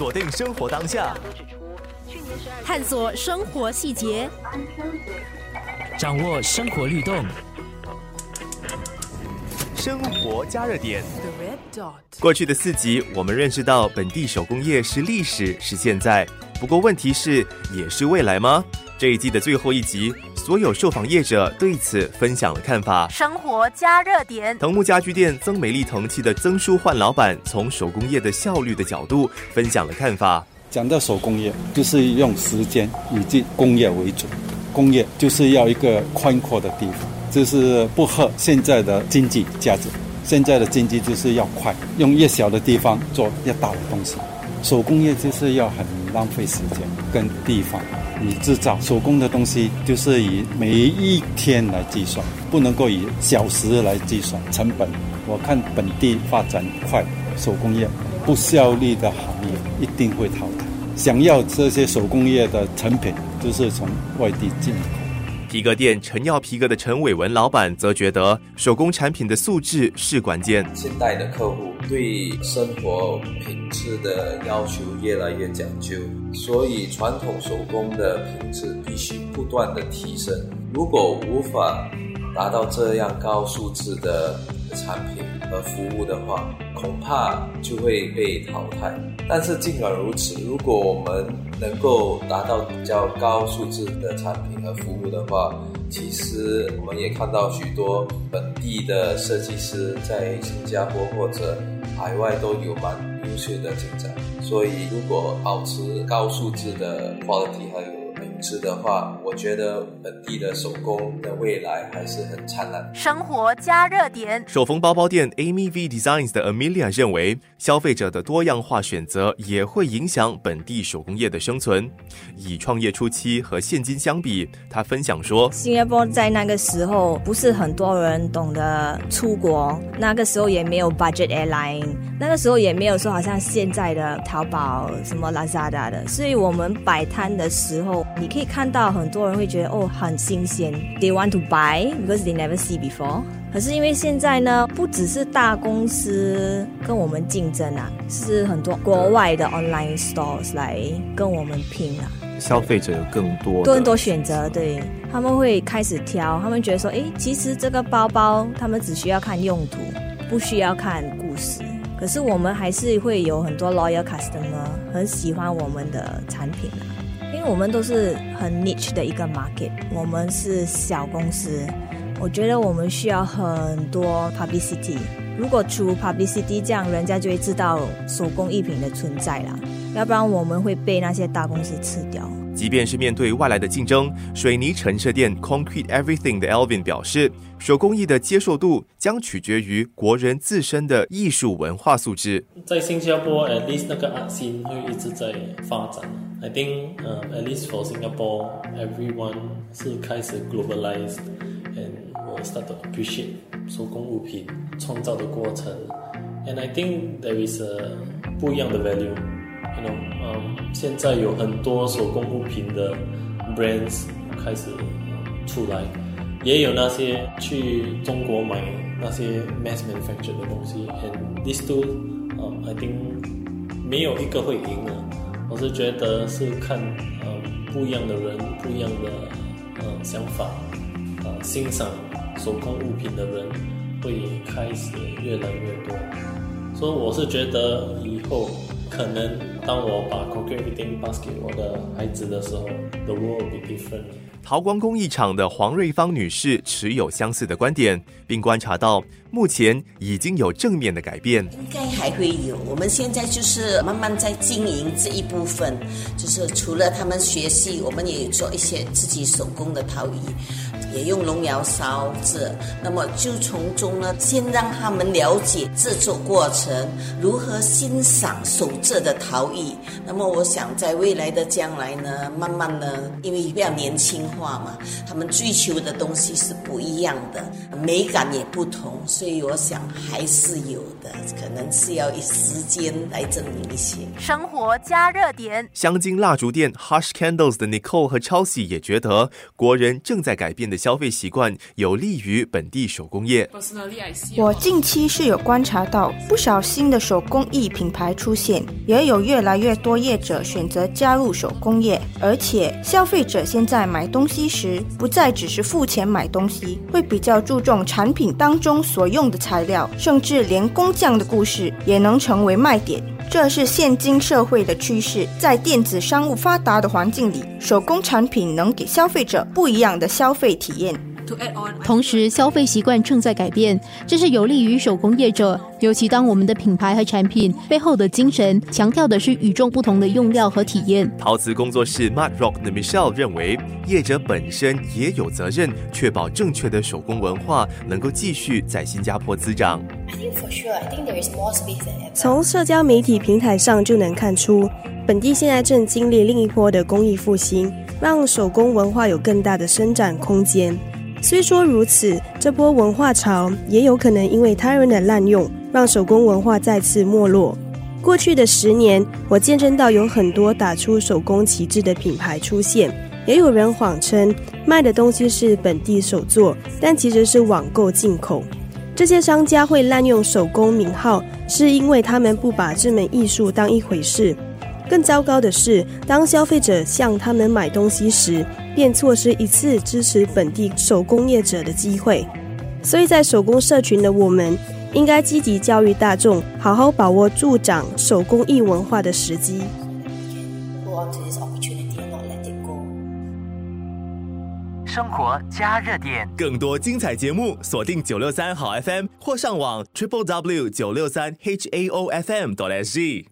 锁定生活当下，探索生活细节，掌握生活律动。生活加热点。过去的四集，我们认识到本地手工业是历史，是现在。不过问题是，也是未来吗？这一季的最后一集，所有受访业者对此分享了看法。生活加热点。藤木家具店曾美丽藤器的曾书焕老板，从手工业的效率的角度分享了看法。讲到手工业，就是用时间以及工业为主。工业就是要一个宽阔的地方，就是不合现在的经济价值。现在的经济就是要快，用越小的地方做越大的东西。手工业就是要很浪费时间跟地方。你制造手工的东西，就是以每一天来计算，不能够以小时来计算成本。我看本地发展快，手工业不效率的行业一定会淘汰。想要这些手工业的成品，就是从外地进口。皮革店陈耀皮革的陈伟文老板则觉得，手工产品的素质是关键。现代的客户对生活品质的要求越来越讲究，所以传统手工的品质必须不断的提升。如果无法达到这样高素质的产品和服务的话，恐怕就会被淘汰。但是尽管如此，如果我们能够达到比较高素质的产品和服务的话，其实我们也看到许多本地的设计师在新加坡或者海外都有蛮优秀的进展。所以，如果保持高素质的 quality 还有品质的话，我觉得本地的手工的未来还是很灿烂。生活加热点，手缝包包店 Amy V Designs 的 Amelia 认为，消费者的多样化选择也会影响本地手工业的生存。以创业初期和现今相比，她分享说：新加坡在那个时候不是很多人懂得出国，那个时候也没有 budget airline，那个时候也没有说好像现在的淘宝什么 Lazada 的，所以我们摆摊的时候，你。可以看到很多人会觉得哦很新鲜，they want to buy because they never see before。可是因为现在呢，不只是大公司跟我们竞争啊，是很多国外的 online stores 来跟我们拼啊。消费者有更多更多选择，对他们会开始挑，他们觉得说，哎，其实这个包包他们只需要看用途，不需要看故事。可是我们还是会有很多 loyal customer 很喜欢我们的产品啊。因为我们都是很 niche 的一个 market，我们是小公司，我觉得我们需要很多 publicity。如果出 publicity，这样人家就会知道手工艺品的存在啦，要不然我们会被那些大公司吃掉。即便是面对外来的竞争，水泥陈设店 Concrete Everything 的 Elvin 表示，手工艺的接受度将取决于国人自身的艺术文化素质。在新加坡，at least 那个 art scene 会一直在发展。I think, at least for Singapore, everyone 是开始 globalized，and will start to appreciate 手工物品创造的过程。And I think there is a 不一样的 value。嗯，现在有很多手工物品的 brands 开始出来，也有那些去中国买那些 mass manufacture 的东西。And these two，嗯，I think 没有一个会赢的。我是觉得是看呃不一样的人，不一样的呃想法，呃，欣赏手工物品的人会开始越来越多。所以我是觉得以后。可能当我把 cook everything pass 给我的孩子的时候，the world will be different。陶光工艺厂的黄瑞芳女士持有相似的观点，并观察到目前已经有正面的改变。应该还会有，我们现在就是慢慢在经营这一部分，就是除了他们学习，我们也做一些自己手工的陶艺。也用龙窑烧制，那么就从中呢，先让他们了解制作过程，如何欣赏手制的陶艺。那么我想，在未来的将来呢，慢慢呢，因为比较年轻化嘛，他们追求的东西是不一样的，美感也不同，所以我想还是有的，可能是要以时间来证明一些。生活加热点，香精蜡烛店 Hush Candles 的 Nicole 和 Chelsea 也觉得，国人正在改变的。消费习惯，有利于本地手工业。我近期是有观察到不少新的手工艺品牌出现，也有越来越多业者选择加入手工业，而且消费者现在买东西时不再只是付钱买东西，会比较注重产品当中所用的材料，甚至连工匠的故事也能成为卖点。这是现今社会的趋势，在电子商务发达的环境里，手工产品能给消费者不一样的消费体验。同时，消费习惯正在改变，这是有利于手工业者。尤其当我们的品牌和产品背后的精神强调的是与众不同的用料和体验。陶瓷工作室 Mud Rock 的 Michelle 认为，业者本身也有责任确保正确的手工文化能够继续在新加坡滋长。从社交媒体平台上就能看出，本地现在正经历另一波的工艺复兴，让手工文化有更大的伸展空间。虽说如此，这波文化潮也有可能因为他人的滥用，让手工文化再次没落。过去的十年，我见证到有很多打出手工旗帜的品牌出现，也有人谎称卖的东西是本地手作，但其实是网购进口。这些商家会滥用手工名号，是因为他们不把这门艺术当一回事。更糟糕的是，当消费者向他们买东西时，便错失一次支持本地手工业者的机会。所以在手工社群的我们，应该积极教育大众，好好把握助长手工艺文化的时机。生活加热点，更多精彩节目，锁定九六三好 FM 或上网 triple w 九六三 h a o f m 多 s g。